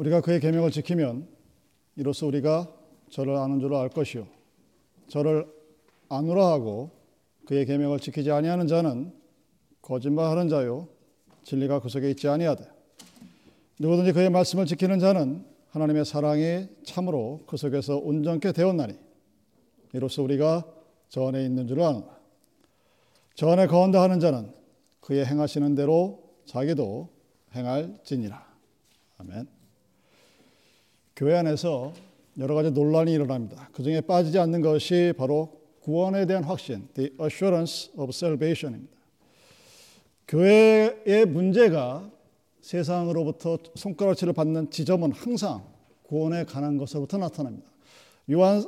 우리가 그의 계명을 지키면 이로써 우리가 저를 아는 줄을 알 것이요. 저를 아노라 하고 그의 계명을 지키지 아니하는 자는 거짓말하는 자요. 진리가 그 속에 있지 아니하되 누구든지 그의 말씀을 지키는 자는 하나님의 사랑이 참으로 그 속에서 온전케 되었나니 이로써 우리가 저 안에 있는 줄을 아노라. 저 안에 거한다 하는 자는 그의 행하시는 대로 자기도 행할지니라. 아멘 교회 안에서 여러 가지 논란이 일어납니다. 그 중에 빠지지 않는 것이 바로 구원에 대한 확신, the assurance of salvation입니다. 교회의 문제가 세상으로부터 손가락질을 받는 지점은 항상 구원에 관한 것으로부터 나타납니다. 요한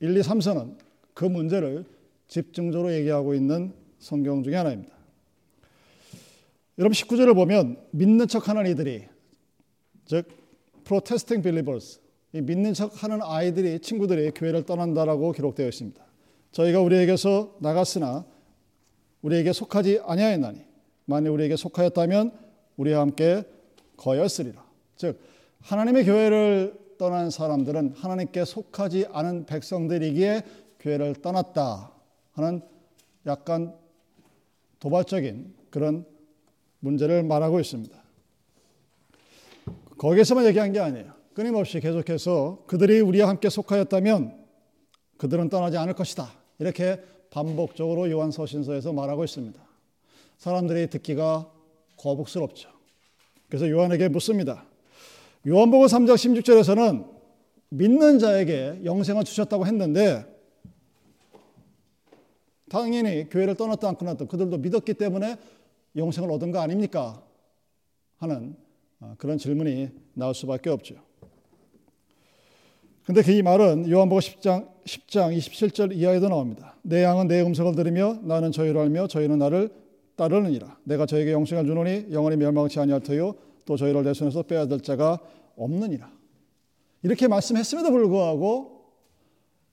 1, 2, 3서는 그 문제를 집중적으로 얘기하고 있는 성경 중에 하나입니다. 여러분 19절을 보면 믿는 척하는 이들이 즉 protesting believers 믿는 척하는 아이들이 친구들이 교회를 떠난다라고 기록되어 있습니다. 저희가 우리에게서 나갔으나 우리에게 속하지 아니하였나니 만일 우리에게 속하였다면 우리와 함께 거였으리라. 즉 하나님의 교회를 떠난 사람들은 하나님께 속하지 않은 백성들이기에 교회를 떠났다 하는 약간 도발적인 그런 문제를 말하고 있습니다. 거기에서만 얘기한 게 아니에요. 끊임없이 계속해서 그들이 우리와 함께 속하였다면 그들은 떠나지 않을 것이다. 이렇게 반복적으로 요한 서신서에서 말하고 있습니다. 사람들이 듣기가 거북스럽죠. 그래서 요한에게 묻습니다. 요한복음 3장 16절에서는 믿는 자에게 영생을 주셨다고 했는데 당연히 교회를 떠났다 않고 났다 그들도 믿었기 때문에 영생을 얻은 거 아닙니까? 하는 어, 그런 질문이 나올 수밖에 없죠. 근데 그 이 말은 요한복음 10장 10장 27절 이하에도 나옵니다. 내 양은 내 음성을 들으며 나는 저희를 알며 저희는 나를 따르느니라. 내가 저에게 영생을 주노니 영원히 멸망치 아니할 터요 또 저희를 내 손에서 빼앗을 자가 없느니라. 이렇게 말씀했음에도 불구하고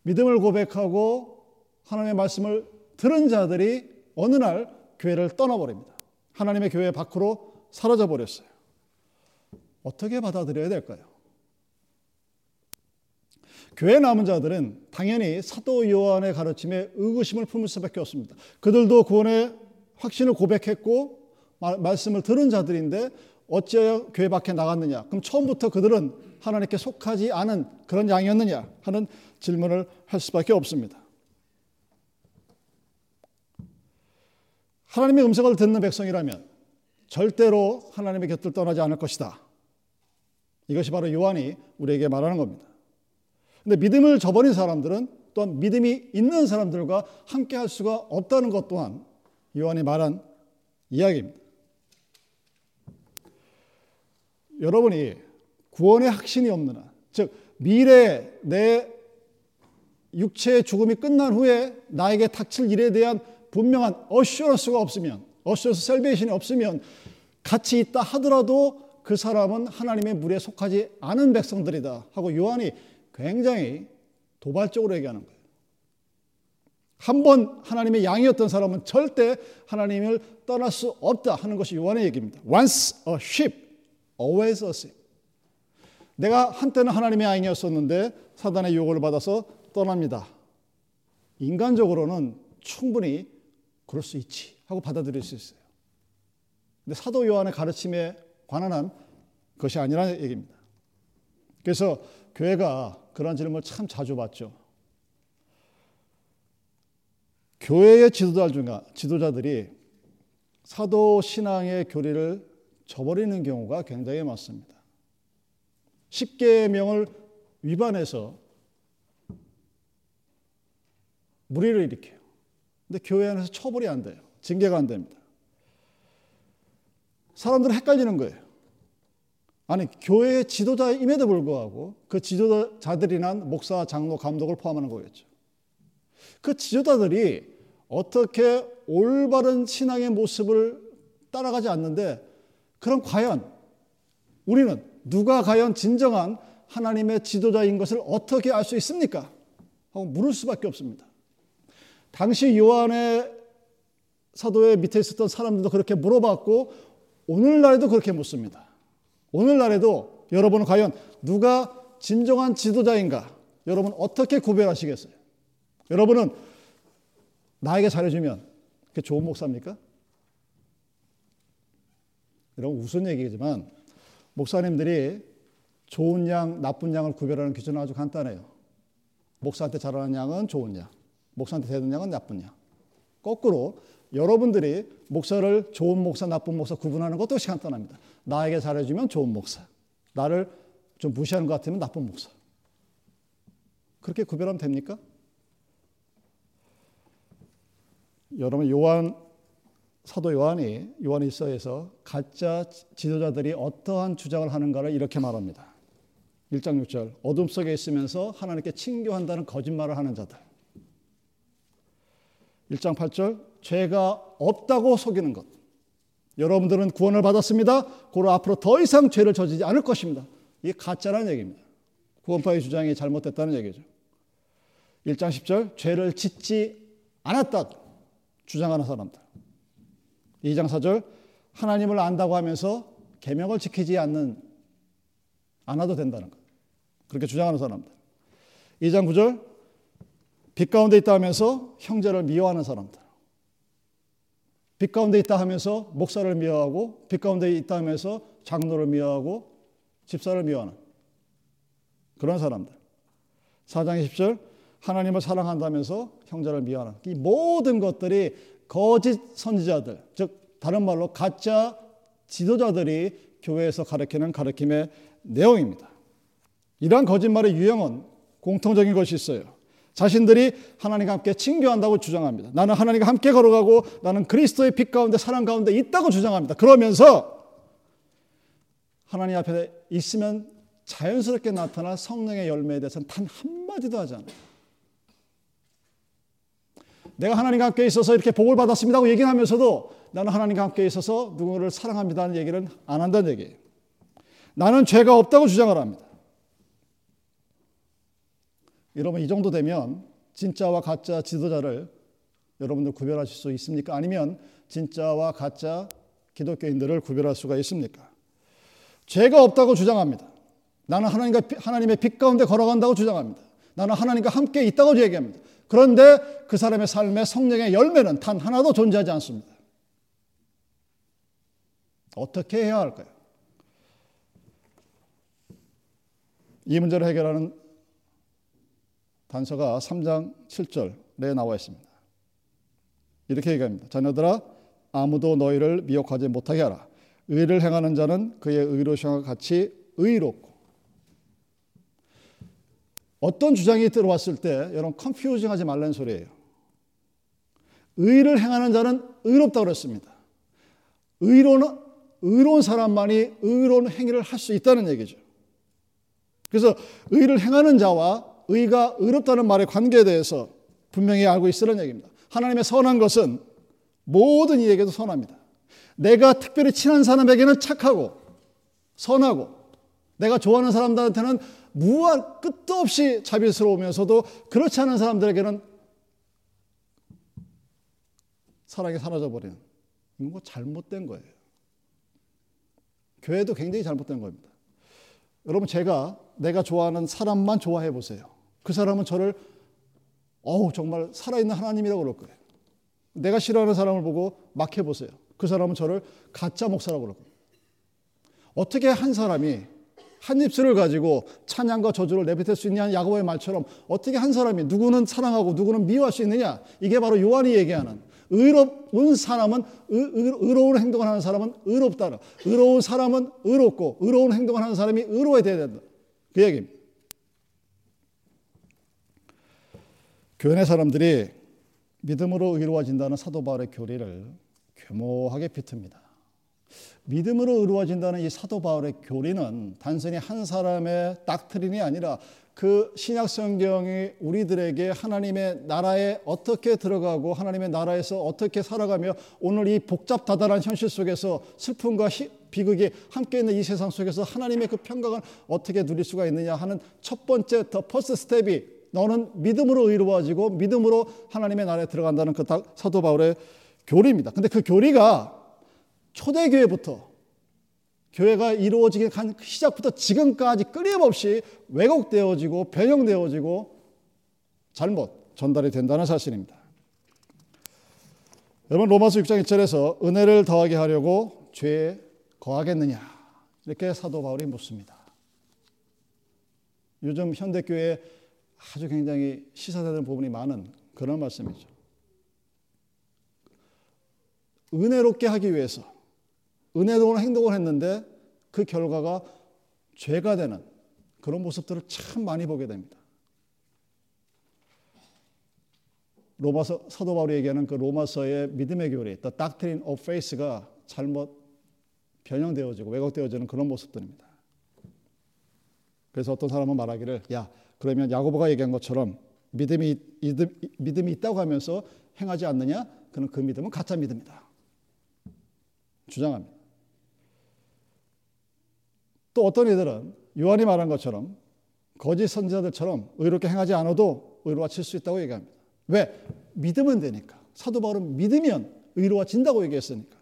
믿음을 고백하고 하나님의 말씀을 들은 자들이 어느 날 교회를 떠나버립니다. 하나님의 교회 밖으로 사라져 버렸어요. 어떻게 받아들여야 될까요? 교회 남은 자들은 당연히 사도 요한의 가르침에 의구심을 품을 수밖에 없습니다. 그들도 구원의 확신을 고백했고 말씀을 들은 자들인데 어찌하여 교회 밖에 나갔느냐? 그럼 처음부터 그들은 하나님께 속하지 않은 그런 양이었느냐 하는 질문을 할 수밖에 없습니다. 하나님의 음성을 듣는 백성이라면 절대로 하나님의 곁을 떠나지 않을 것이다. 이것이 바로 요한이 우리에게 말하는 겁니다. 근데 믿음을 저버린 사람들은 또한 믿음이 있는 사람들과 함께 할 수가 없다는 것 또한 요한이 말한 이야기입니다. 여러분이 구원의 확신이 없는 한, 즉, 미래 내 육체의 죽음이 끝난 후에 나에게 닥칠 일에 대한 분명한 어슈런스가 없으면, 어슈런스 셀베이션이 없으면 같이 있다 하더라도 그 사람은 하나님의 물에 속하지 않은 백성들이다 하고 요한이 굉장히 도발적으로 얘기하는 거예요. 한 번 하나님의 양이었던 사람은 절대 하나님을 떠날 수 없다 하는 것이 요한의 얘기입니다. Once a sheep, always a sheep. 내가 한때는 하나님의 양이었었는데 사단의 유혹을 받아서 떠납니다. 인간적으로는 충분히 그럴 수 있지 하고 받아들일 수 있어요. 근데 사도 요한의 가르침에 관한 것이 아니라는 얘기입니다. 그래서 교회가 그런 질문을 참 자주 받죠. 교회의 지도자 중 지도자들이 사도 신앙의 교리를 저버리는 경우가 굉장히 많습니다. 십계명을 위반해서 무리를 일으켜요. 근데 교회 안에서 처벌이 안 돼요. 징계가 안 됩니다. 사람들은 헷갈리는 거예요. 아니 교회의 지도자임에도 불구하고 그 지도자들이란 목사, 장로, 감독을 포함하는 거겠죠. 그 지도자들이 어떻게 올바른 신앙의 모습을 따라가지 않는데 그럼 과연 우리는 누가 과연 진정한 하나님의 지도자인 것을 어떻게 알 수 있습니까? 하고 물을 수밖에 없습니다. 당시 요한의 사도의 밑에 있었던 사람들도 그렇게 물어봤고 오늘날에도 그렇게 묻습니다. 오늘날에도 여러분은 과연 누가 진정한 지도자인가? 여러분 어떻게 구별하시겠어요? 여러분은 나에게 잘해주면 그게 좋은 목사입니까? 여러분 우스운 얘기지만 목사님들이 좋은 양, 나쁜 양을 구별하는 기준은 아주 간단해요. 목사한테 잘하는 양은 좋은 양, 목사한테 되는 양은 나쁜 양. 거꾸로 여러분들이 목사를 좋은 목사, 나쁜 목사 구분하는 것도 간단합니다. 나에게 잘해주면 좋은 목사, 나를 좀 무시하는 것 같으면 나쁜 목사. 그렇게 구별하면 됩니까? 여러분 요한 사도 요한이 요한 일서에서 가짜 지도자들이 어떠한 주장을 하는가를 이렇게 말합니다. 1장 6절 어둠 속에 있으면서 하나님께 친교한다는 거짓말을 하는 자들. 1장 8절 죄가 없다고 속이는 것. 여러분들은 구원을 받았습니다. 고로 앞으로 더 이상 죄를 저지지 않을 것입니다. 이게 가짜라는 얘기입니다. 구원파의 주장이 잘못됐다는 얘기죠. 1장 10절 죄를 짓지 않았다 주장하는 사람들. 2장 4절 하나님을 안다고 하면서 계명을 지키지 않는 않아도 된다는 것. 그렇게 주장하는 사람들. 2장 9절 빛 가운데 있다 하면서 형제를 미워하는 사람들. 빛 가운데 있다 하면서 목사를 미워하고 빛 가운데 있다 하면서 장로를 미워하고 집사를 미워하는 그런 사람들. 4장 20절 하나님을 사랑한다면서 형제를 미워하는 이 모든 것들이 거짓 선지자들, 즉 다른 말로 가짜 지도자들이 교회에서 가르치는 가르침의 내용입니다. 이러한 거짓말의 유형은 공통적인 것이 있어요. 자신들이 하나님과 함께 친교한다고 주장합니다. 나는 하나님과 함께 걸어가고 나는 그리스도의 빛 가운데 사랑 가운데 있다고 주장합니다. 그러면서 하나님 앞에 있으면 자연스럽게 나타날 성령의 열매에 대해서는 단 한마디도 하지 않아요. 내가 하나님과 함께 있어서 이렇게 복을 받았습니다 고 얘기를 하면서도 나는 하나님과 함께 있어서 누구를 사랑합니다는 얘기를 안 한다는 얘기예요. 나는 죄가 없다고 주장을 합니다. 여러분 이 정도 되면 진짜와 가짜 지도자를 여러분들 구별하실 수 있습니까? 아니면 진짜와 가짜 기독교인들을 구별할 수가 있습니까? 죄가 없다고 주장합니다. 나는 하나님과 하나님의 빛 가운데 걸어간다고 주장합니다. 나는 하나님과 함께 있다고 얘기합니다. 그런데 그 사람의 삶에 성령의 열매는 단 하나도 존재하지 않습니다. 어떻게 해야 할까요? 이 문제를 해결하는 단서가 3장 7절에 나와 있습니다. 이렇게 얘기합니다. 자녀들아 아무도 너희를 미혹하지 못하게 하라. 의를 행하는 자는 그의 의로심과 같이 의롭고 어떤 주장이 들어왔을 때 여러분 컨퓨징 하지 말라는 소리예요. 의를 행하는 자는 의롭다고 그랬습니다. 의로는 의로운 사람만이 의로운 행위를 할 수 있다는 얘기죠. 그래서 의를 행하는 자와 의가 의롭다는 말의 관계에 대해서 분명히 알고 있으라는 얘기입니다. 하나님의 선한 것은 모든 이에게도 선합니다. 내가 특별히 친한 사람에게는 착하고 선하고 내가 좋아하는 사람들한테는 무한 끝도 없이 자비스러우면서도 그렇지 않은 사람들에게는 사랑이 사라져 버리는 이건 뭐 잘못된 거예요. 교회도 굉장히 잘못된 겁니다. 여러분 제가 내가 좋아하는 사람만 좋아해 보세요. 그 사람은 저를 어우 정말 살아있는 하나님이라고 그럴 거예요. 내가 싫어하는 사람을 보고 막 해보세요. 그 사람은 저를 가짜 목사라고 그럴 거예요. 어떻게 한 사람이 한 입술을 가지고 찬양과 저주를 내뱉을 수 있냐는 야고보의 말처럼 어떻게 한 사람이 누구는 사랑하고 누구는 미워할 수 있느냐? 이게 바로 요한이 얘기하는 의로운 사람은 의, 로운 행동을 하는 사람은 의롭다. 의로운 사람은 의롭고 의로운 행동을 하는 사람이 의로워야 된다. 그 얘기입니다. 교회 내 사람들이 믿음으로 의로워진다는 사도 바울의 교리를 교모하게 비틉니다. 믿음으로 의로워진다는 이 사도 바울의 교리는 단순히 한 사람의 닥트린이 아니라 그 신약 성경이 우리들에게 하나님의 나라에 어떻게 들어가고 하나님의 나라에서 어떻게 살아가며 오늘 이 복잡 다단한 현실 속에서 슬픔과 비극이 함께 있는 이 세상 속에서 하나님의 그 평강을 어떻게 누릴 수가 있느냐 하는 첫 번째 the first step이 너는 믿음으로 의로워지고 믿음으로 하나님의 나라에 들어간다는 그 사도 바울의 교리입니다. 근데 그 교리가 초대교회부터 교회가 이루어지기 간 시작부터 지금까지 끊임없이 왜곡되어지고 변형되어지고 잘못 전달이 된다는 사실입니다. 여러분 로마서 6장 1절에서 은혜를 더하게 하려고 죄에 거하겠느냐 이렇게 사도 바울이 묻습니다. 요즘 현대 교회에 아주 굉장히 시사되는 부분이 많은 그런 말씀이죠. 은혜롭게 하기 위해서 은혜로운 행동을 했는데 그 결과가 죄가 되는 그런 모습들을 참 많이 보게 됩니다. 로마서 사도 바울이 얘기하는 그 로마서의 믿음의 교리, the doctrine of faith가 잘못 변형되어지고 왜곡되어지는 그런 모습들입니다. 그래서 어떤 사람은 말하기를 야 그러면 야고보가 얘기한 것처럼 믿음이 믿음이 있다고 하면서 행하지 않느냐? 그는 그 믿음은 가짜 믿음이다. 주장합니다. 또 어떤 이들은 요한이 말한 것처럼 거짓 선지자들처럼 의롭게 행하지 않아도 의로워질 수 있다고 얘기합니다. 왜? 믿으면 되니까. 사도 바울은 믿으면 의로워진다고 얘기했으니까.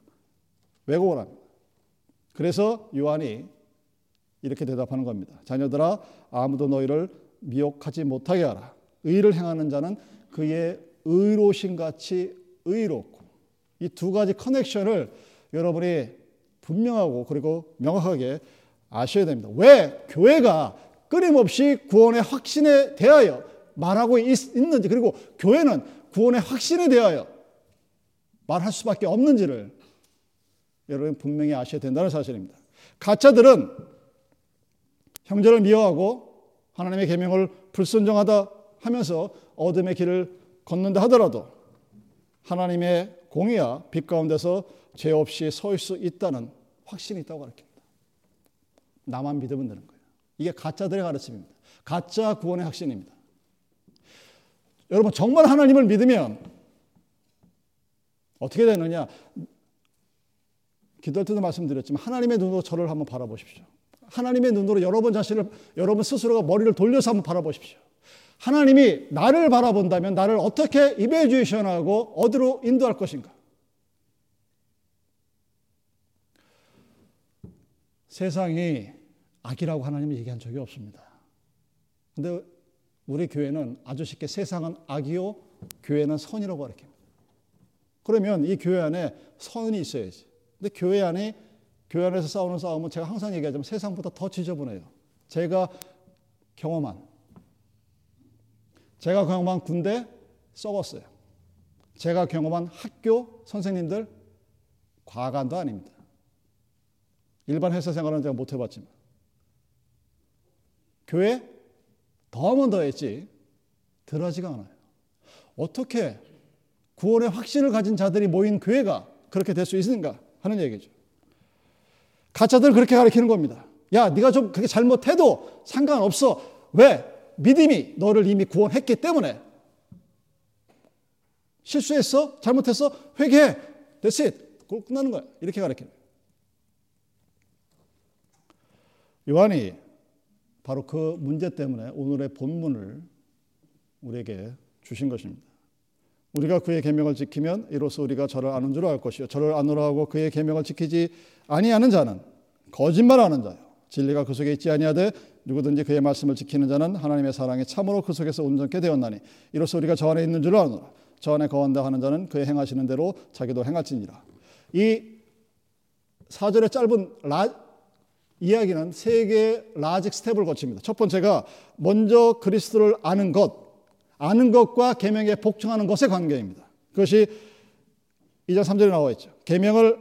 왜곡을 합니다. 그래서 요한이 이렇게 대답하는 겁니다. 자녀들아 아무도 너희를 미혹하지 못하게 하라. 의를 행하는 자는 그의 의로신 같이 의롭고 이 두 가지 커넥션을 여러분이 분명하고 그리고 명확하게 아셔야 됩니다. 왜 교회가 끊임없이 구원의 확신에 대하여 말하고 있, 는지 그리고 교회는 구원의 확신에 대하여 말할 수밖에 없는지를 여러분 분명히 아셔야 된다는 사실입니다. 가짜들은 형제를 미워하고 하나님의 계명을 불순종하다 하면서 어둠의 길을 걷는다 하더라도 하나님의 공의와 빛 가운데서 죄 없이 설수 있다는 확신이 있다고 가르칩니다. 나만 믿으면 되는 거예요. 이게 가짜들의 가르침입니다. 가짜 구원의 확신입니다. 여러분 정말 하나님을 믿으면 어떻게 되느냐? 기도할 때도 말씀드렸지만 하나님의 눈으로 저를 한번 바라보십시오. 하나님의 눈으로 여러분 자신을 여러분 스스로가 머리를 돌려서 한번 바라보십시오. 하나님이 나를 바라본다면 나를 어떻게 이베주에이션하고 어디로 인도할 것인가? 세상이 악이라고 하나님은 얘기한 적이 없습니다. 근데 우리 교회는 아주 쉽게 세상은 악이요, 교회는 선이라고 가르칩니다. 그러면 이 교회 안에 선이 있어야지. 근데 교회 안에 교회 안에서 싸우는 싸움은 제가 항상 얘기하지만 세상보다 더 지저분해요. 제가 경험한 제가 경험한 군대 썩었어요. 제가 경험한 학교 선생님들 과간도 아닙니다. 일반 회사 생활은 제가 못 해봤지만 교회 더 하면 더 했지 덜하지가 않아요. 어떻게 구원의 확신을 가진 자들이 모인 교회가 그렇게 될 수 있는가 하는 얘기죠. 가짜들 그렇게 가르치는 겁니다. 야, 네가 좀 그렇게 잘못해도 상관없어. 왜? 믿음이 너를 이미 구원했기 때문에. 실수했어? 잘못했어? 회개해. That's it. 끝나는 거야. 이렇게 가르치는 요한이 바로 그 문제 때문에 오늘의 본문을 우리에게 주신 것입니다. 우리가 그의 계명을 지키면 이로써 우리가 저를 아는 줄 알 것이요. 저를 아노라 하고 그의 계명을 지키지 아니하는 자는 거짓말하는 자요. 진리가 그 속에 있지 아니하되 누구든지 그의 말씀을 지키는 자는 하나님의 사랑이 참으로 그 속에서 온전케 되었나니 이로써 우리가 저 안에 있는 줄 아노라. 저 안에 거한다 하는 자는 그의 행하시는 대로 자기도 행할지니라. 이 사절의 짧은 라, 이야기는 세 개의 logic step을 거칩니다. 첫 번째가 먼저 그리스도를 아는 것, 아는 것과 계명에 복종하는 것의 관계입니다. 그것이 2장 3절에 나와 있죠. 계명을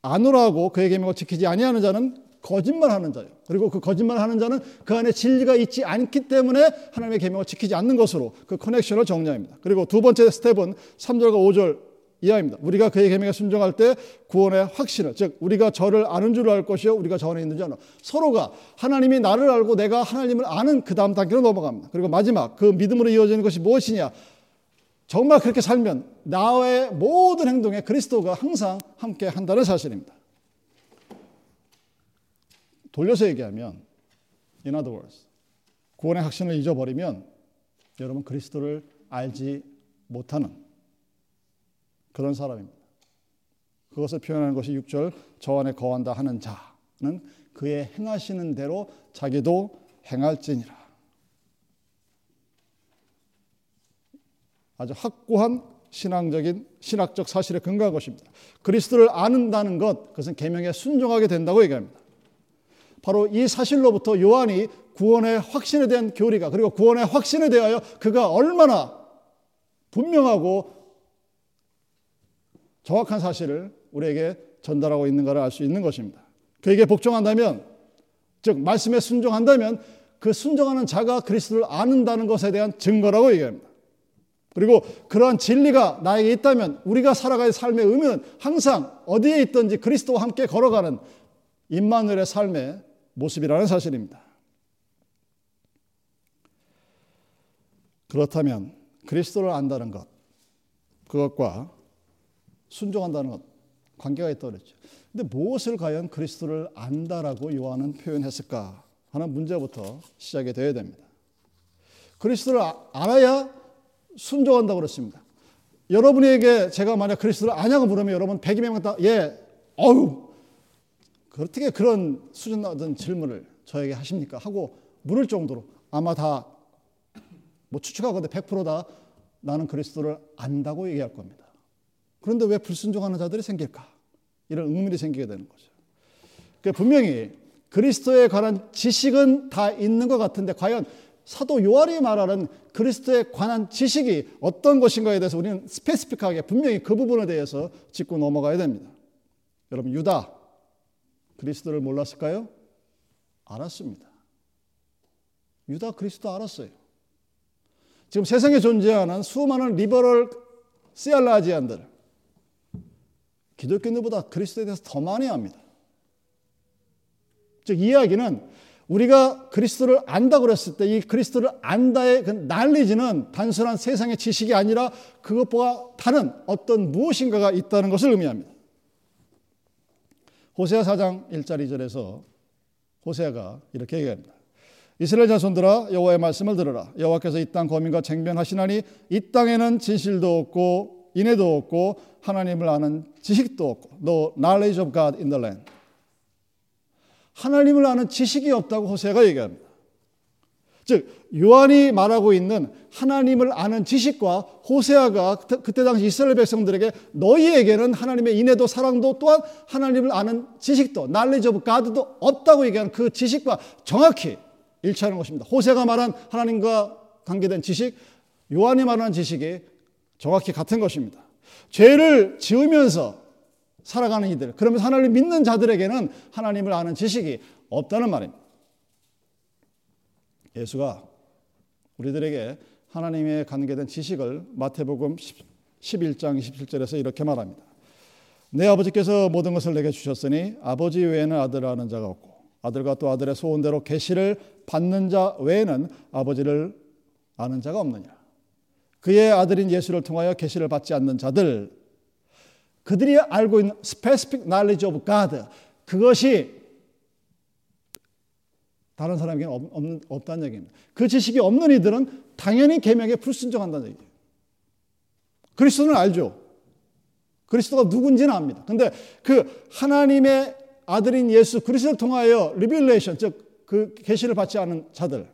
아노라고 그의 계명을 지키지 아니하는 자는 거짓말하는 자요. 그리고 그 거짓말하는 자는 그 안에 진리가 있지 않기 때문에 하나님의 계명을 지키지 않는 것으로 그 connection을 정리합니다. 그리고 두 번째 step은 3절과 5절 이하입니다. 우리가 그의 계명에 순종할 때 구원의 확신을 즉 우리가 저를 아는 줄 알 것이요 우리가 저 안에 있는 줄 아는 서로가 하나님이 나를 알고 내가 하나님을 아는 그 다음 단계로 넘어갑니다. 그리고 마지막 그 믿음으로 이어지는 것이 무엇이냐? 정말 그렇게 살면 나의 모든 행동에 그리스도가 항상 함께 한다는 사실입니다. 돌려서 얘기하면 in other words 구원의 확신을 잊어버리면 여러분 그리스도를 알지 못하는 그런 사람입니다. 그것을 표현하는 것이 6절 저 안에 거한다 하는 자는 그의 행하시는 대로 자기도 행할지니라. 아주 확고한 신앙적인 신학적 사실에 근거한 것입니다. 그리스도를 아는다는 것 그것은 계명에 순종하게 된다고 얘기합니다. 바로 이 사실로부터 요한이 구원의 확신에 대한 교리가 그리고 구원의 확신에 대하여 그가 얼마나 분명하고 정확한 사실을 우리에게 전달하고 있는가를 알 수 있는 것입니다. 그에게 복종한다면, 즉 말씀에 순종한다면 그 순종하는 자가 그리스도를 아는다는 것에 대한 증거라고 얘기합니다. 그리고 그러한 진리가 나에게 있다면 우리가 살아갈 삶의 의미는 항상 어디에 있든지 그리스도와 함께 걸어가는 임마누엘의 삶의 모습이라는 사실입니다. 그렇다면 그리스도를 안다는 것, 그것과 순종한다는 것 관계가 있다고 그랬죠. 근데 무엇을 과연 그리스도를 안다라고 요한은 표현했을까 하는 문제부터 시작이 되어야 됩니다. 그리스도를 아, 알아야 순종한다고 그랬습니다. 여러분에게 제가 만약 그리스도를 아냐고 물으면 여러분 100명 다 예, 어우, 어떻게 그런 수준 낮은 질문을 저에게 하십니까? 하고 물을 정도로 아마 다 뭐 추측하건데 100%다 나는 그리스도를 안다고 얘기할 겁니다. 그런데 왜 불순종하는 자들이 생길까? 이런 의문이 생기게 되는 거죠. 그 분명히 그리스도에 관한 지식은 다 있는 것 같은데 과연 사도 요한이 말하는 그리스도에 관한 지식이 어떤 것인가에 대해서 우리는 스페시픽하게 분명히 그 부분에 대해서 짚고 넘어가야 됩니다. 여러분 유다 그리스도를 몰랐을까요? 알았습니다. 유다 그리스도 알았어요. 지금 세상에 존재하는 수많은 리버럴 시알라지안들 기독교인들보다 그리스도에 대해서 더 많이 압니다. 즉 이야기는 우리가 그리스도를 안다 그랬을 때 이 그리스도를 안다의 그 난리지는 단순한 세상의 지식이 아니라 그것보다 다른 어떤 무엇인가가 있다는 것을 의미합니다. 호세아 4장 1절 2절에서 호세아가 이렇게 얘기합니다. 이스라엘 자손들아 여호와의 말씀을 들으라 여호와께서 이 땅 거민과 쟁변하시나니 이 땅에는 진실도 없고 인애도 없고 하나님을 아는 지식도 없고 no knowledge of God in the land 하나님을 아는 지식이 없다고 호세가 얘기합니다. 즉 요한이 말하고 있는 하나님을 아는 지식과 호세아가 그때 당시 이스라엘 백성들에게 너희에게는 하나님의 인애도 사랑도 또한 하나님을 아는 지식도 knowledge of God도 없다고 얘기하는 그 지식과 정확히 일치하는 것입니다. 호세가 말한 하나님과 관계된 지식, 요한이 말하는 지식이 정확히 같은 것입니다. 죄를 지으면서 살아가는 이들, 그러면서 하나님을 믿는 자들에게는 하나님을 아는 지식이 없다는 말입니다. 예수가 우리들에게 하나님의 관계된 지식을 마태복음 11장 27절에서 이렇게 말합니다. 내 아버지께서 모든 것을 내게 주셨으니 아버지 외에는 아들을 아는 자가 없고 아들과 또 아들의 소원대로 계시를 받는 자 외에는 아버지를 아는 자가 없느니라. 그의 아들인 예수를 통하여 계시를 받지 않는 자들 그들이 알고 있는 specific knowledge of God 그것이 다른 사람에게는 없, 없, 없다는 얘기입니다. 그 지식이 없는 이들은 당연히 계명에 불순종한다는 얘기예요. 그리스도는 알죠. 그리스도가 누군지는 압니다. 근데 그 하나님의 아들인 예수 그리스도를 통하여 revelation 즉 그 계시를 받지 않은 자들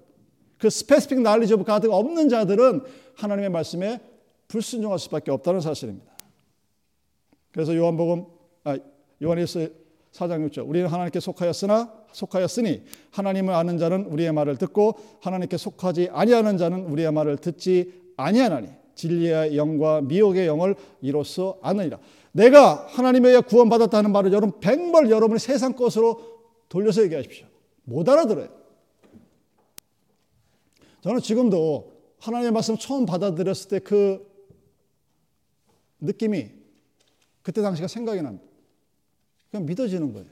그 specific knowledge of God가 없는 자들은 하나님의 말씀에 불순종할 수밖에 없다는 사실입니다. 그래서 요한복음 아, 요한일서 4장 6절 우리는 하나님께 속하였으나 속하였으니 하나님을 아는 자는 우리의 말을 듣고 하나님께 속하지 아니하는 자는 우리의 말을 듣지 아니하나니 진리의 영과 미혹의 영을 이로써 아느니라. 내가 하나님에 의해 구원받았다는 말을 여러분 백벌 여러분이 세상 것으로 돌려서 얘기하십시오. 못 알아들어요. 저는 지금도 하나님의 말씀 처음 받아들였을 때 그 느낌이 그때 당시가 생각이 납니다. 그냥 믿어지는 거예요.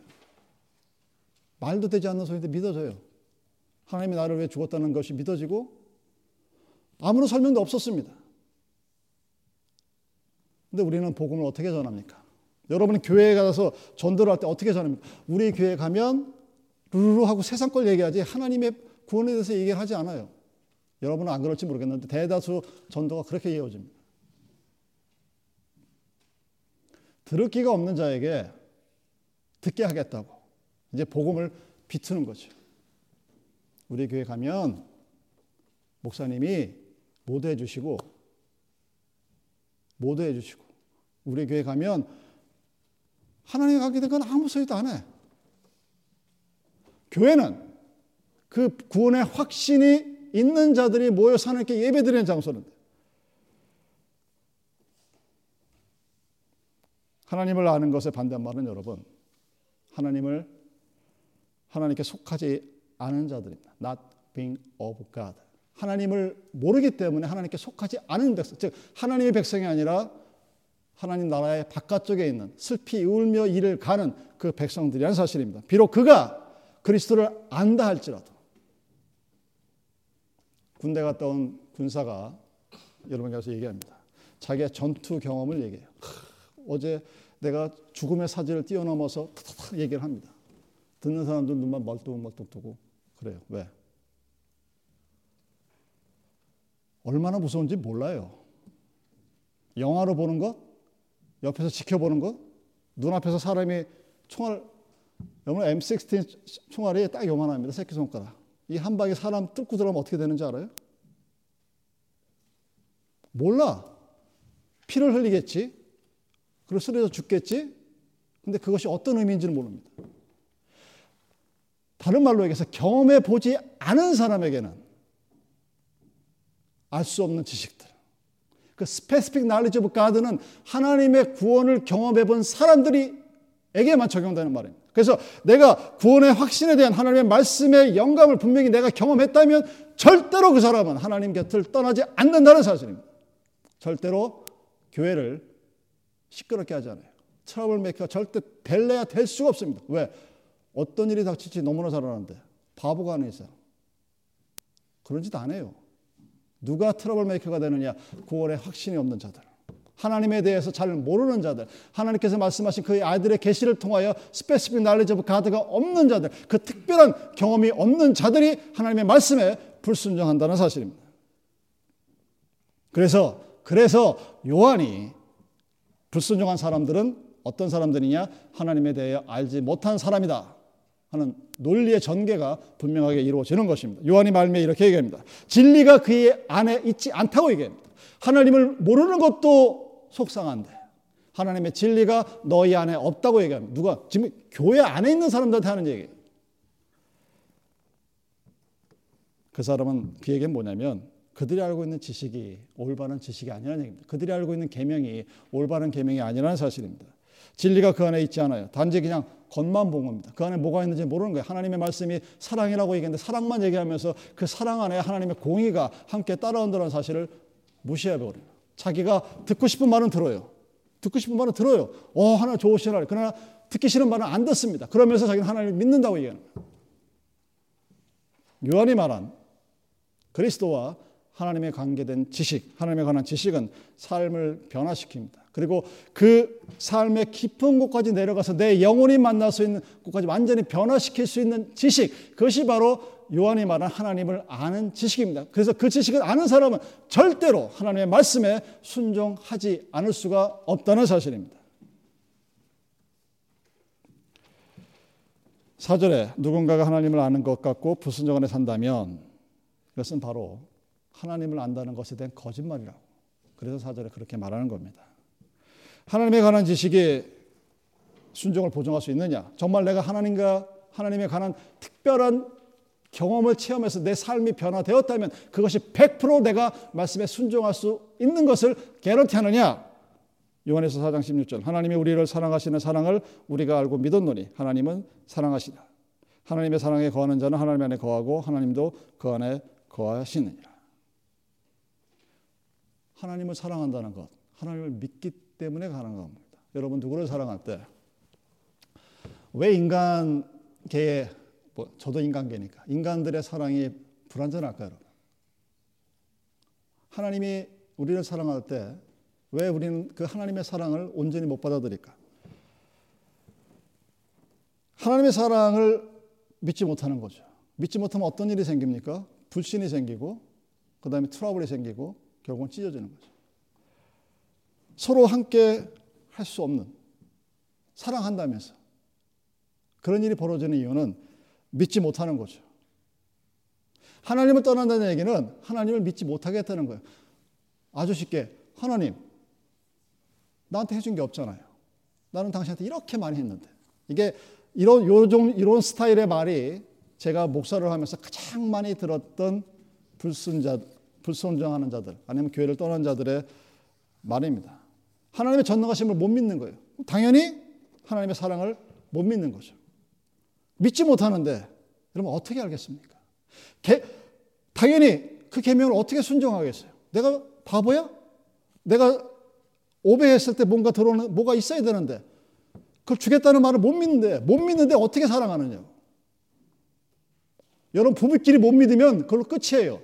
말도 되지 않는 소리인데 믿어져요. 하나님이 나를 왜 죽었다는 것이 믿어지고 아무런 설명도 없었습니다. 근데 우리는 복음을 어떻게 전합니까? 여러분이 교회에 가서 전도를 할 때 어떻게 전합니까? 우리 교회 가면 루루 하고 세상 걸 얘기하지 하나님의 구원에 대해서 얘기를 하지 않아요. 여러분은 안 그럴지 모르겠는데 대다수 전도가 그렇게 이어집니다. 들을 귀가 없는 자에게 듣게 하겠다고 이제 복음을 비트는 거죠. 우리 교회 가면 목사님이 뭐도 해 주시고 뭐도 해 주시고 우리 교회 가면 하나님 가게 된 건 아무 소리도 안 해. 교회는 그 구원의 확신이 있는 자들이 모여서 하나님께 예배드리는 장소인데 하나님을 아는 것의 반대말은 여러분 하나님을 하나님께 속하지 않은 자들입니다. Not being of God. 하나님을 모르기 때문에 하나님께 속하지 않은 백성, 즉 하나님의 백성이 아니라 하나님 나라의 바깥쪽에 있는 슬피 울며 일을 가는 그 백성들이라는 사실입니다. 비록 그가 그리스도를 안다 할지라도 군대 갔다 온 군사가 여러분께서 얘기합니다. 자기의 전투 경험을 얘기해요. 어제 내가 죽음의 사지를 뛰어넘어서 탁탁 얘기를 합니다. 듣는 사람들 눈만 멀뚱멀뚱 뜨고 그래요. 왜? 얼마나 무서운지 몰라요. 영화로 보는 것, 옆에서 지켜보는 것, 눈앞에서 사람이 총알, 여러분 M16 총알이 딱 요만합니다. 새끼손가락. 이 한 방에 사람 뚫고 들어가면 어떻게 되는지 알아요? 몰라. 피를 흘리겠지. 그리고 쓰러져 죽겠지. 근데 그것이 어떤 의미인지는 모릅니다. 다른 말로 얘기해서 경험해 보지 않은 사람에게는 알 수 없는 지식들. 그 specific knowledge of God는 하나님의 구원을 경험해 본 사람들이에게만 적용되는 말입니다. 그래서 내가 구원의 확신에 대한 하나님의 말씀의 영감을 분명히 내가 경험했다면 절대로 그 사람은 하나님 곁을 떠나지 않는다는 사실입니다. 절대로 교회를 시끄럽게 하지 않아요. trouble maker가 절대 될래야 될 수가 없습니다. 왜? 어떤 일이 닥칠지 너무나 잘 아는데 바보가 아닌 이상 그런 짓 안 해요. 누가 trouble maker가 되느냐? 구원에 확신이 없는 자들. 하나님에 대해서 잘 모르는 자들, 하나님께서 말씀하신 그의 아들의 계시를 통하여 specific knowledge of God가 없는 자들, 그 특별한 경험이 없는 자들이 하나님의 말씀에 불순종한다는 사실입니다. 그래서 그래서 요한이 불순종한 사람들은 어떤 사람들이냐? 하나님에 대해 알지 못한 사람이다. 하는 논리의 전개가 분명하게 이루어지는 것입니다. 요한이 말미에 이렇게 얘기합니다. 진리가 그의 안에 있지 않다고 얘기합니다. 하나님을 모르는 것도 속상한데 하나님의 진리가 너희 안에 없다고 얘기합니다. 누가 지금 교회 안에 있는 사람들한테 하는 얘기예요. 그 사람은 그에게 뭐냐면 그들이 알고 있는 지식이 올바른 지식이 아니라는 얘기입니다. 그들이 알고 있는 계명이 올바른 계명이 아니라는 사실입니다. 진리가 그 안에 있지 않아요. 단지 그냥 겉만 본 겁니다. 그 안에 뭐가 있는지 모르는 거예요. 하나님의 말씀이 사랑이라고 얘기했는데 사랑만 얘기하면서 그 사랑 안에 하나님의 공의가 함께 따라온다는 사실을 무시해 버려요. 자기가 듣고 싶은 말은 들어요. 듣고 싶은 말은 들어요. 어, 하나 좋으시라. 그러나 듣기 싫은 말은 안 듣습니다. 그러면서 자기는 하나님을 믿는다고 얘기하는 거예요. 요한이 말한 그리스도와 하나님의 관계된 지식, 하나님에 관한 지식은 삶을 변화시킵니다. 그리고 그 삶의 깊은 곳까지 내려가서 내 영혼이 만날 수 있는 곳까지 완전히 변화시킬 수 있는 지식, 그것이 바로 요한이 말한 하나님을 아는 지식입니다. 그래서 그 지식을 아는 사람은 절대로 하나님의 말씀에 순종하지 않을 수가 없다는 사실입니다. 사절에 누군가가 하나님을 아는 것 같고 불순종 안에 산다면 그것은 바로 하나님을 안다는 것에 대한 거짓말이라고. 그래서 사절에 그렇게 말하는 겁니다. 하나님에 관한 지식이 순종을 보정할 수 있느냐? 정말 내가 하나님과 하나님에 관한 특별한 경험을 체험해서 내 삶이 변화되었다면 그것이 100% 내가 말씀에 순종할 수 있는 것을 개런티 하느냐? 요한에서 4장 16절 하나님이 우리를 사랑하시는 사랑을 우리가 알고 믿었노니 하나님은 사랑하시다. 하나님의 사랑에 거하는 자는 하나님 안에 거하고 하나님도 그 안에 거하시느니라. 하나님을 사랑한다는 것, 하나님을 믿기 때문에 가능한 겁니다. 여러분 누구를 사랑할 때 왜 인간계에 뭐 저도 인간계니까 인간들의 사랑이 불완전할까요, 여러분? 하나님이 우리를 사랑할 때 왜 우리는 그 하나님의 사랑을 온전히 못 받아들일까? 하나님의 사랑을 믿지 못하는 거죠. 믿지 못하면 어떤 일이 생깁니까? 불신이 생기고, 그 다음에 트러블이 생기고, 결국은 찢어지는 거죠. 서로 함께 할 수 없는 사랑한다면서. 그런 일이 벌어지는 이유는 믿지 못하는 거죠. 하나님을 떠난다는 얘기는 하나님을 믿지 못하게 했다는 거예요. 아주 쉽게 하나님 나한테 해준 게 없잖아요. 나는 당신한테 이렇게 많이 했는데 이게 이런 요종 이런 스타일의 말이 제가 목사를 하면서 가장 많이 들었던 불순자 불순종하는 자들 아니면 교회를 떠난 자들의 말입니다. 하나님의 전능하심을 못 믿는 거예요. 당연히 하나님의 사랑을 못 믿는 거죠. 믿지 못하는데 여러분 어떻게 알겠습니까? 개, 당연히 그 계명을 어떻게 순종하겠어요? 내가 바보야? 내가 오배했을 때 뭔가 들어오는 뭐가 있어야 되는데 그걸 주겠다는 말을 못 믿는데 못 믿는데 어떻게 사랑하느냐? 여러분 부부끼리 못 믿으면 그걸로 끝이에요.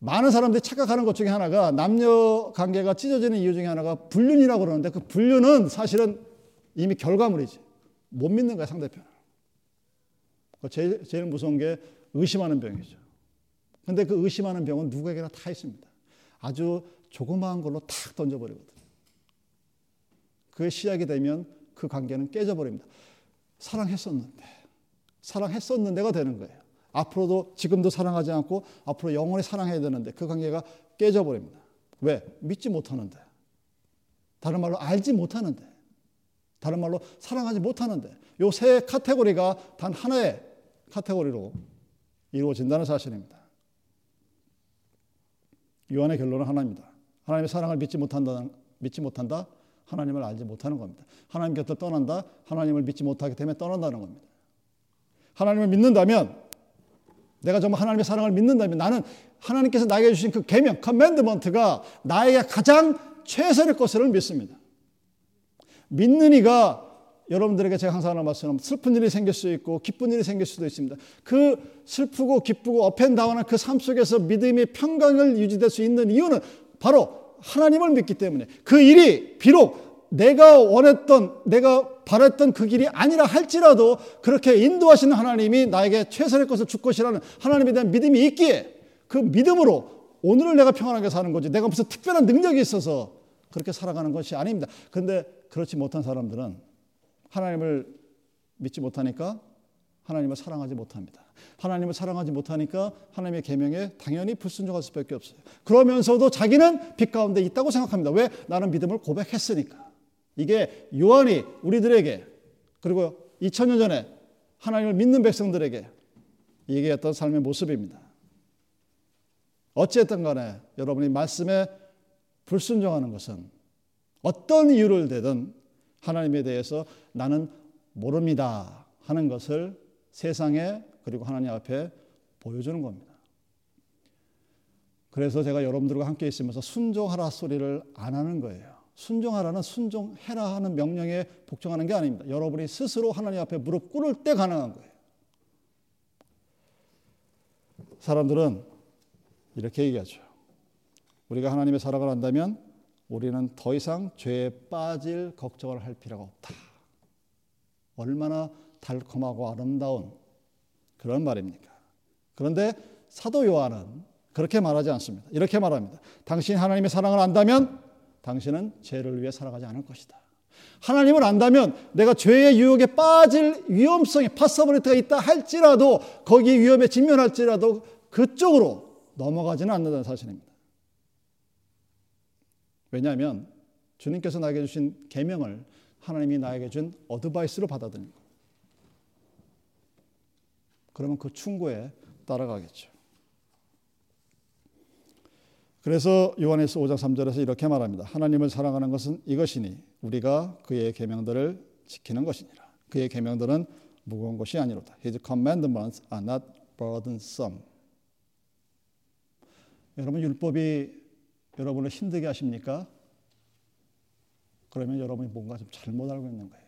많은 사람들이 착각하는 것 중에 하나가 남녀 관계가 찢어지는 이유 중에 하나가 불륜이라고 그러는데 그 불륜은 사실은 이미 결과물이지. 못 믿는 거야 상대편을. 제일, 제일 무서운 게 의심하는 병이죠. 근데 그 의심하는 병은 누구에게나 다 있습니다. 아주 조그마한 걸로 탁 던져버리거든. 그게 시작이 되면 그 관계는 깨져버립니다. 사랑했었는데, 사랑했었는데가 되는 거예요. 앞으로도 지금도 사랑하지 않고 앞으로 영원히 사랑해야 되는데 그 관계가 깨져버립니다. 왜? 믿지 못하는데. 다른 말로 알지 못하는데. 다른 말로 사랑하지 못하는데. 요 세 카테고리가 단 하나의 카테고리로 이루어진다는 사실입니다. 요한의 결론은 하나입니다. 하나님의 사랑을 믿지 못한다, 믿지 못한다. 하나님을 알지 못하는 겁니다. 하나님 곁을 떠난다. 하나님을 믿지 못하기 때문에 떠난다는 겁니다. 하나님을 믿는다면 내가 정말 하나님의 사랑을 믿는다면 나는 하나님께서 나에게 주신 그 계명, 커맨드먼트가 나에게 가장 최선의 것을 믿습니다. 믿는 이가 여러분들에게 제가 항상 하는 말씀은 슬픈 일이 생길 수 있고 기쁜 일이 생길 수도 있습니다. 그 슬프고 기쁘고 업앤다운한 그 삶 속에서 믿음의 평강을 유지될 수 있는 이유는 바로 하나님을 믿기 때문에 그 일이 비록 내가 원했던 내가 바랬던 그 길이 아니라 할지라도 그렇게 인도하시는 하나님이 나에게 최선의 것을 줄 것이라는 하나님에 대한 믿음이 있기에 그 믿음으로 오늘을 내가 평안하게 사는 거지 내가 무슨 특별한 능력이 있어서 그렇게 살아가는 것이 아닙니다. 그런데 그렇지 못한 사람들은 하나님을 믿지 못하니까 하나님을 사랑하지 못합니다. 하나님을 사랑하지 못하니까 하나님의 계명에 당연히 불순종할 수밖에 없어요. 그러면서도 자기는 빛 가운데 있다고 생각합니다. 왜? 나는 믿음을 고백했으니까. 이게 요한이 우리들에게 그리고 2000년 전에 하나님을 믿는 백성들에게 얘기했던 삶의 모습입니다. 어찌했든 간에 여러분이 말씀에 불순종하는 것은 어떤 이유를 대든 하나님에 대해서 나는 모릅니다 하는 것을 세상에 그리고 하나님 앞에 보여주는 겁니다. 그래서 제가 여러분들과 함께 있으면서 순종하라 소리를 안 하는 거예요. 순종하라는 순종해라 하는 명령에 복종하는 게 아닙니다. 여러분이 스스로 하나님 앞에 무릎 꿇을 때 가능한 거예요. 사람들은 이렇게 얘기하죠. 우리가 하나님의 사랑을 한다면 우리는 더 이상 죄에 빠질 걱정을 할 필요가 없다. 얼마나 달콤하고 아름다운 그런 말입니까? 그런데 사도 요한은 그렇게 말하지 않습니다. 이렇게 말합니다. 당신 하나님의 사랑을 안다면 당신은 죄를 위해 살아가지 않을 것이다. 하나님을 안다면 내가 죄의 유혹에 빠질 위험성이 possibility가 있다 할지라도 거기 위험에 직면할지라도 그쪽으로 넘어가지는 않는다는 사실입니다. 왜냐하면 주님께서 나에게 주신 계명을 하나님이 나에게 준 어드바이스로 받아들인 거. 그러면 그 충고에 따라가겠죠. 그래서 요한에서 5장 3절에서 이렇게 말합니다. 하나님을 사랑하는 것은 이것이니 우리가 그의 계명들을 지키는 것이니라. 그의 계명들은 무거운 것이 아니로다. His commandments are not burdensome. 여러분 율법이 여러분을 힘들게 하십니까? 그러면 여러분이 뭔가 좀 잘못 알고 있는 거예요.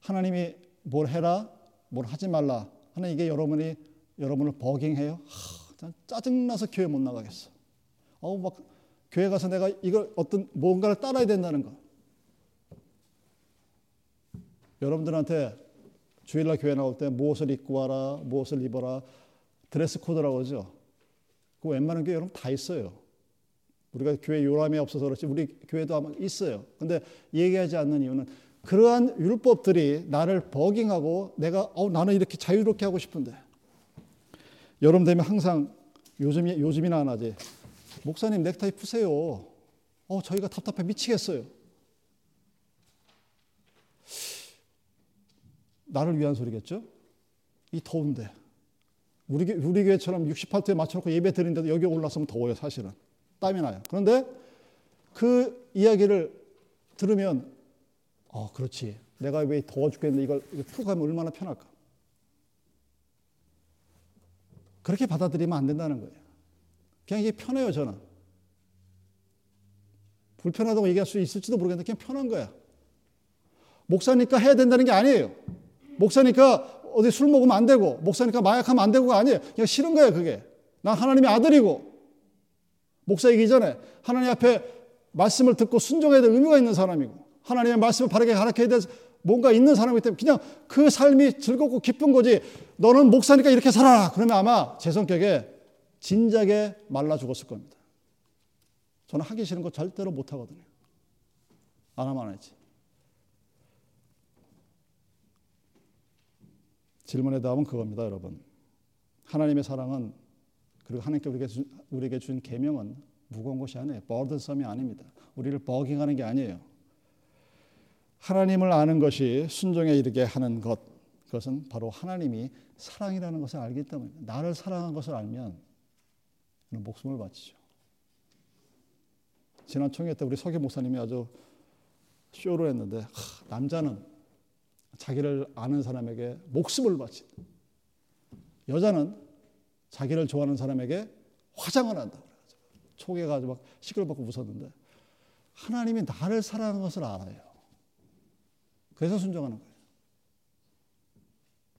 하나님이 뭘 해라? 뭘 하지 말라 하는 이게 여러분이 여러분을 버깅해요. 하, 짜증나서 교회 못 나가겠어. 어, 막 교회 가서 내가 이걸 어떤 뭔가를 따라야 된다는 거. 여러분들한테 주일날 교회 나올 때 무엇을 입고 와라, 무엇을 입어라, 드레스 코드라고 하죠. 그 웬만한 게 여러분 다 있어요. 우리가 교회 요람이 없어서 그렇지 우리 교회도 아마 있어요. 근데 얘기하지 않는 이유는 그러한 율법들이 나를 버깅하고 내가 어 나는 이렇게 자유롭게 하고 싶은데 여름 되면 항상 요즘 요즘이나 안 하지 목사님 넥타이 푸세요. 어 저희가 답답해 미치겠어요. 나를 위한 소리겠죠? 이 더운데 우리 우리 교회처럼 68도에 맞춰놓고 예배 드리는데도 여기 올라서면 더워요 사실은 땀이 나요. 그런데 그 이야기를 들으면 어, 그렇지. 내가 왜 더워 죽겠는데 이걸, 풀고 가면 얼마나 편할까. 그렇게 받아들이면 안 된다는 거예요. 그냥 이게 편해요, 저는. 불편하다고 얘기할 수 있을지도 모르겠는데 그냥 편한 거야. 목사니까 해야 된다는 게 아니에요. 목사니까 어디 술 먹으면 안 되고, 목사니까 마약하면 안 되고가 아니에요. 그냥 싫은 거야, 그게. 난 하나님의 아들이고, 목사이기 전에 하나님 앞에 말씀을 듣고 순종해야 될 의무가 있는 사람이고, 하나님의 말씀을 바르게 가르쳐야 될 뭔가 있는 사람이기 때문에 그냥 그 삶이 즐겁고 기쁜 거지. 너는 목사니까 이렇게 살아라. 그러면 아마 제 성격에 진작에 말라 죽었을 겁니다. 저는 하기 싫은 거 절대로 못 하거든요. 안 하면 안 하지. 질문의 답은 그겁니다, 여러분. 하나님의 사랑은 그리고 하나님께 우리에게 준, 우리에게 준 계명은 무거운 것이 아니에요. 버든섬이 아닙니다. 우리를 버깅하는 게 아니에요. 하나님을 아는 것이 순종에 이르게 하는 것, 그것은 바로 하나님이 사랑이라는 것을 알기 때문에 나를 사랑한 것을 알면 목숨을 바치죠. 지난 총회 때 우리 서기 목사님이 아주 쇼를 했는데 하, 남자는 자기를 아는 사람에게 목숨을 바친 여자는 자기를 좋아하는 사람에게 화장을 한다. 아주 막 시끌벅적 웃었는데 하나님이 나를 사랑한 것을 알아요. 그래서 순종하는 거예요.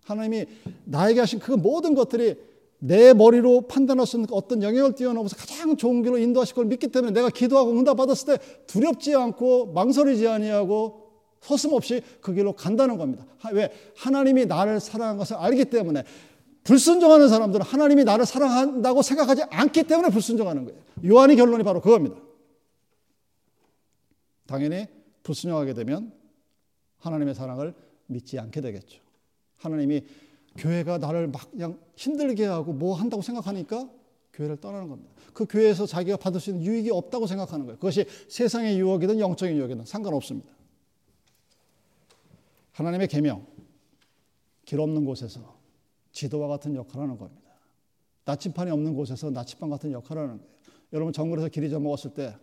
하나님이 나에게 하신 그 모든 것들이 내 머리로 판단할 수 있는 어떤 영역을 뛰어넘어서 가장 좋은 길로 인도하실 걸 믿기 때문에 내가 기도하고 응답 받았을 때 두렵지 않고 망설이지 아니하고 서슴없이 그 길로 간다는 겁니다. 왜? 하나님이 나를 사랑한 것을 알기 때문에 불순종하는 사람들은 하나님이 나를 사랑한다고 생각하지 않기 때문에 불순종하는 거예요. 요한의 결론이 바로 그겁니다. 당연히 불순종하게 되면 하나님의 사랑을 믿지 않게 되겠죠. 하나님이 교회가 나를 막 그냥 힘들게 하고 뭐 한다고 생각하니까 교회를 떠나는 겁니다. 그 교회에서 자기가 받을 수 있는 유익이 없다고 생각하는 거예요. 그것이 세상의 유혹이든 영적인 유혹이든 상관없습니다. 하나님의 계명, 길 없는 곳에서 지도와 같은 역할을 하는 겁니다. 나침판이 없는 곳에서 나침반 같은 역할을 하는 거예요. 여러분 정글에서 길 잊어먹었을 때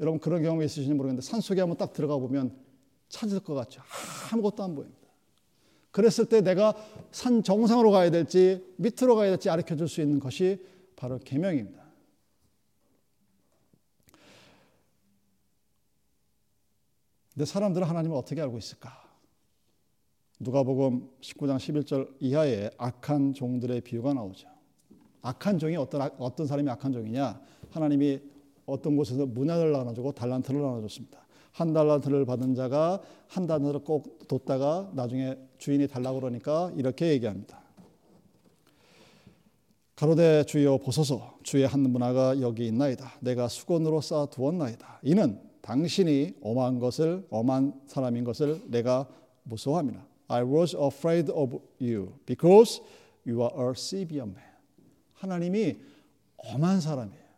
여러분 그런 경험이 있으신지 모르겠는데 산속에 한번 딱 들어가 보면 찾을 것 같죠. 아무것도 안 보입니다. 그랬을 때 내가 산 정상으로 가야 될지 밑으로 가야 될지 가르쳐 줄 수 있는 것이 바로 계명입니다. 근데 사람들은 하나님을 어떻게 알고 있을까? 누가복음 19장 11절 이하에 악한 종들의 비유가 나오죠. 악한 종이 어떤 어떤 사람이 악한 종이냐? 하나님이 어떤 곳에서 문화를 나눠주고 달란트를 나눠줬습니다. 한 달란트를 받은 자가 한 달란트를 꼭 뒀다가 나중에 주인이 달라고 그러니까 이렇게 얘기합니다. 가로대 주여 보소서 주의 한 문화가 여기 있나이다. 내가 수건으로 쌓아 두었나이다. 이는 당신이 엄한 것을 엄한 사람인 것을 내가 무서워함이라. I was afraid of you because you are a severe man. 하나님이 엄한 사람이에요.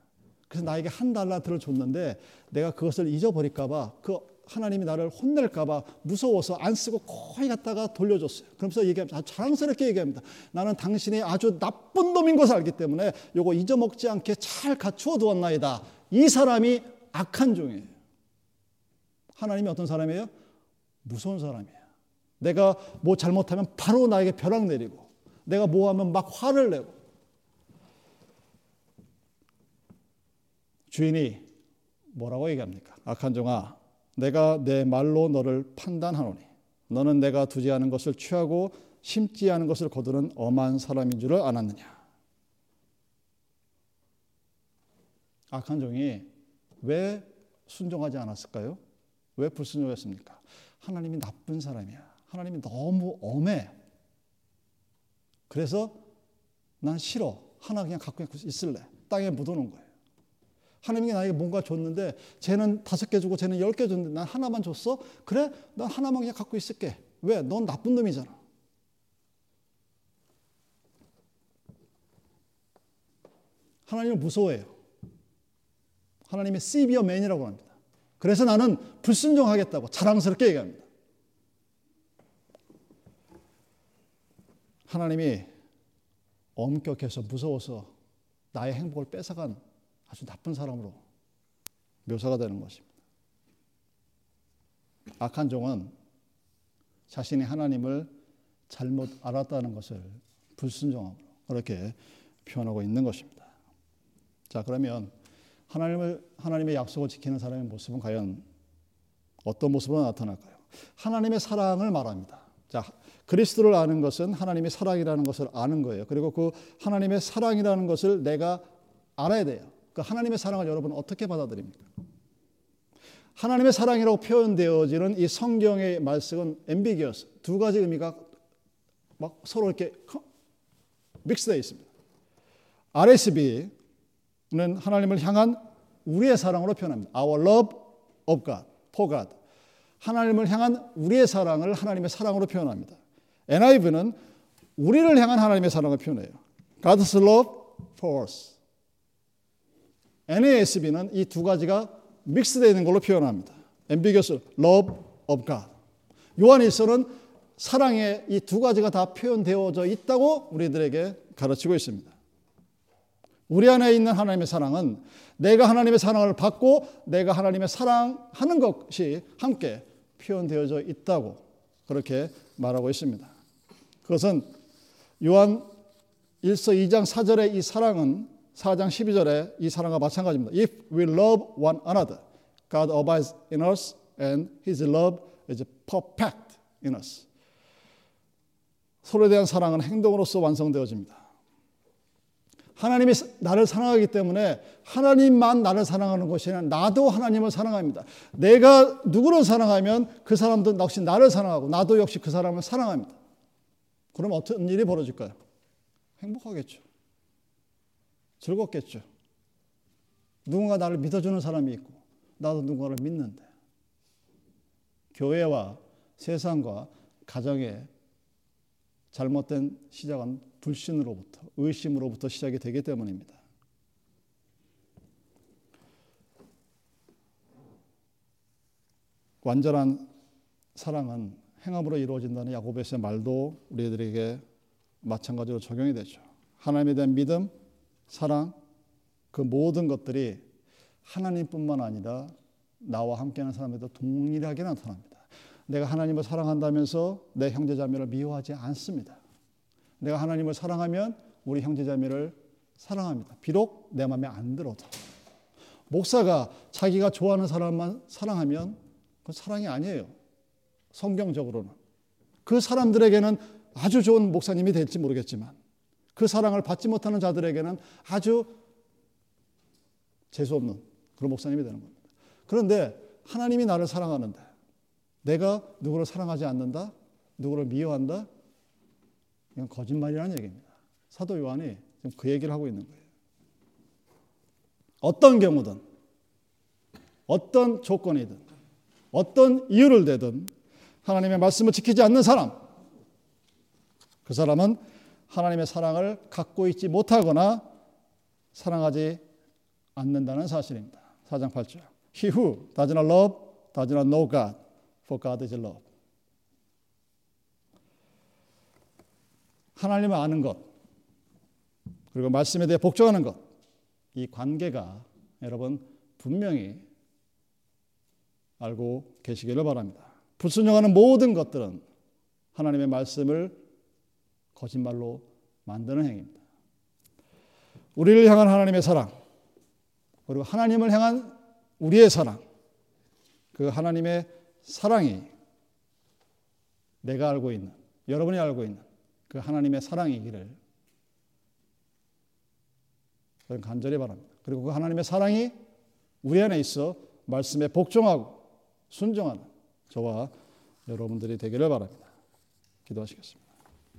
그래서 나에게 한 달란트를 줬는데 내가 그것을 잊어버릴까봐 그 하나님이 나를 혼낼까봐 무서워서 안 쓰고 거의 갖다가 돌려줬어요. 그러면서 얘기합니다. 자랑스럽게 얘기합니다. 나는 당신이 아주 나쁜 놈인 것을 알기 때문에 요거 잊어먹지 않게 잘 갖추어 두었나이다. 이 사람이 악한 종이에요. 하나님이 어떤 사람이에요? 무서운 사람이에요. 내가 뭐 잘못하면 바로 나에게 벼락 내리고 내가 뭐 하면 막 화를 내고 주인이 뭐라고 얘기합니까? 악한 종아, 내가 내 말로 너를 판단하노니 너는 내가 두지 않은 것을 취하고 심지 않은 것을 거두는 엄한 사람인 줄을 알았느냐? 악한 종이 왜 순종하지 않았을까요? 왜 불순종했습니까? 하나님이 나쁜 사람이야. 하나님이 너무 엄해. 그래서 난 싫어. 하나 그냥 갖고 있을래. 땅에 묻어놓은 거예요. 하나님이 나에게 뭔가 줬는데 쟤는 다섯 개 주고 쟤는 열 개 줬는데 난 하나만 줬어? 그래? 난 하나만 그냥 갖고 있을게. 왜? 넌 나쁜 놈이잖아. 하나님을 무서워해요. 하나님의 시비어 맨이라고 합니다. 그래서 나는 불순종하겠다고 자랑스럽게 얘기합니다. 하나님이 엄격해서 무서워서 나의 행복을 뺏어간 아주 나쁜 사람으로 묘사가 되는 것입니다. 악한 종은 자신이 하나님을 잘못 알았다는 것을 불순종함으로 그렇게 표현하고 있는 것입니다. 자, 그러면 하나님을 하나님의 약속을 지키는 사람의 모습은 과연 어떤 모습으로 나타날까요? 하나님의 사랑을 말합니다. 자, 그리스도를 아는 것은 하나님의 사랑이라는 것을 아는 거예요. 그리고 그 하나님의 사랑이라는 것을 내가 알아야 돼요. 그 하나님의 사랑을 여러분 어떻게 받아들입니까? 하나님의 사랑이라고 표현되어지는 이 성경의 말씀은 엠비기어스 두 가지 의미가 막 서로 이렇게 믹스되어 있습니다. RSB는 하나님을 향한 우리의 사랑으로 표현합니다. Our love of God, for God. 하나님을 향한 우리의 사랑을 하나님의 사랑으로 표현합니다. NIV는 우리를 향한 하나님의 사랑을 표현해요. God's love for us. NASB는 이 두 가지가 믹스되어 있는 걸로 표현합니다. ambiguous love of God. 요한일서는 사랑의 이 두 가지가 다 표현되어져 있다고 우리들에게 가르치고 있습니다. 우리 안에 있는 하나님의 사랑은 내가 하나님의 사랑을 받고 내가 하나님의 사랑하는 것이 함께 표현되어져 있다고 그렇게 말하고 있습니다. 그것은 요한 1서 2장 4절의 이 사랑은 4장 12절에 이 사랑과 마찬가지입니다. If we love one another, God abides in us and his love is perfect in us. 서로에 대한 사랑은 행동으로서 완성되어집니다. 하나님이 나를 사랑하기 때문에 하나님만 나를 사랑하는 것이 아니라 나도 하나님을 사랑합니다. 내가 누구를 사랑하면 그 사람도 역시 나를 사랑하고 나도 역시 그 사람을 사랑합니다. 그럼 어떤 일이 벌어질까요? 행복하겠죠. 즐겁겠죠. 누군가 나를 믿어주는 사람이 있고 나도 누군가를 믿는데 교회와 세상과 가정의 잘못된 시작은 불신으로부터 의심으로부터 시작이 되기 때문입니다. 완전한 사랑은 행함으로 이루어진다는 야고보스의 말도 우리들에게 마찬가지로 적용이 되죠. 하나님에 대한 믿음, 사랑, 그 모든 것들이 하나님뿐만 아니라 나와 함께하는 사람에도 동일하게 나타납니다. 내가 하나님을 사랑한다면서 내 형제자매를 미워하지 않습니다. 내가 하나님을 사랑하면 우리 형제자매를 사랑합니다. 비록 내 마음에 안 들어도. 목사가 자기가 좋아하는 사람만 사랑하면 그 사랑이 아니에요. 성경적으로는. 그 사람들에게는 아주 좋은 목사님이 될지 모르겠지만 그 사랑을 받지 못하는 자들에게는 아주 재수없는 그런 목사님이 되는 겁니다. 그런데 하나님이 나를 사랑하는데 내가 누구를 사랑하지 않는다? 누구를 미워한다? 이건 거짓말이라는 얘기입니다. 사도 요한이 지금 그 얘기를 하고 있는 거예요. 어떤 경우든, 어떤 조건이든, 어떤 이유를 대든 하나님의 말씀을 지키지 않는 사람, 그 사람은 하나님의 사랑을 갖고 있지 못하거나 사랑하지 않는다는 사실입니다. 4장 8절. He who does not love does not know God, for God is love. 하나님을 아는 것, 그리고 말씀에 대해 복종하는 것, 이 관계가 여러분 분명히 알고 계시기를 바랍니다. 불순종하는 모든 것들은 하나님의 말씀을 거짓말로 만드는 행위입니다. 우리를 향한 하나님의 사랑, 그리고 하나님을 향한 우리의 사랑, 그 하나님의 사랑이 내가 알고 있는, 여러분이 알고 있는 그 하나님의 사랑이기를 저는 간절히 바랍니다. 그리고 그 하나님의 사랑이 우리 안에 있어 말씀에 복종하고 순종하는 저와 여러분들이 되기를 바랍니다. 기도하시겠습니다.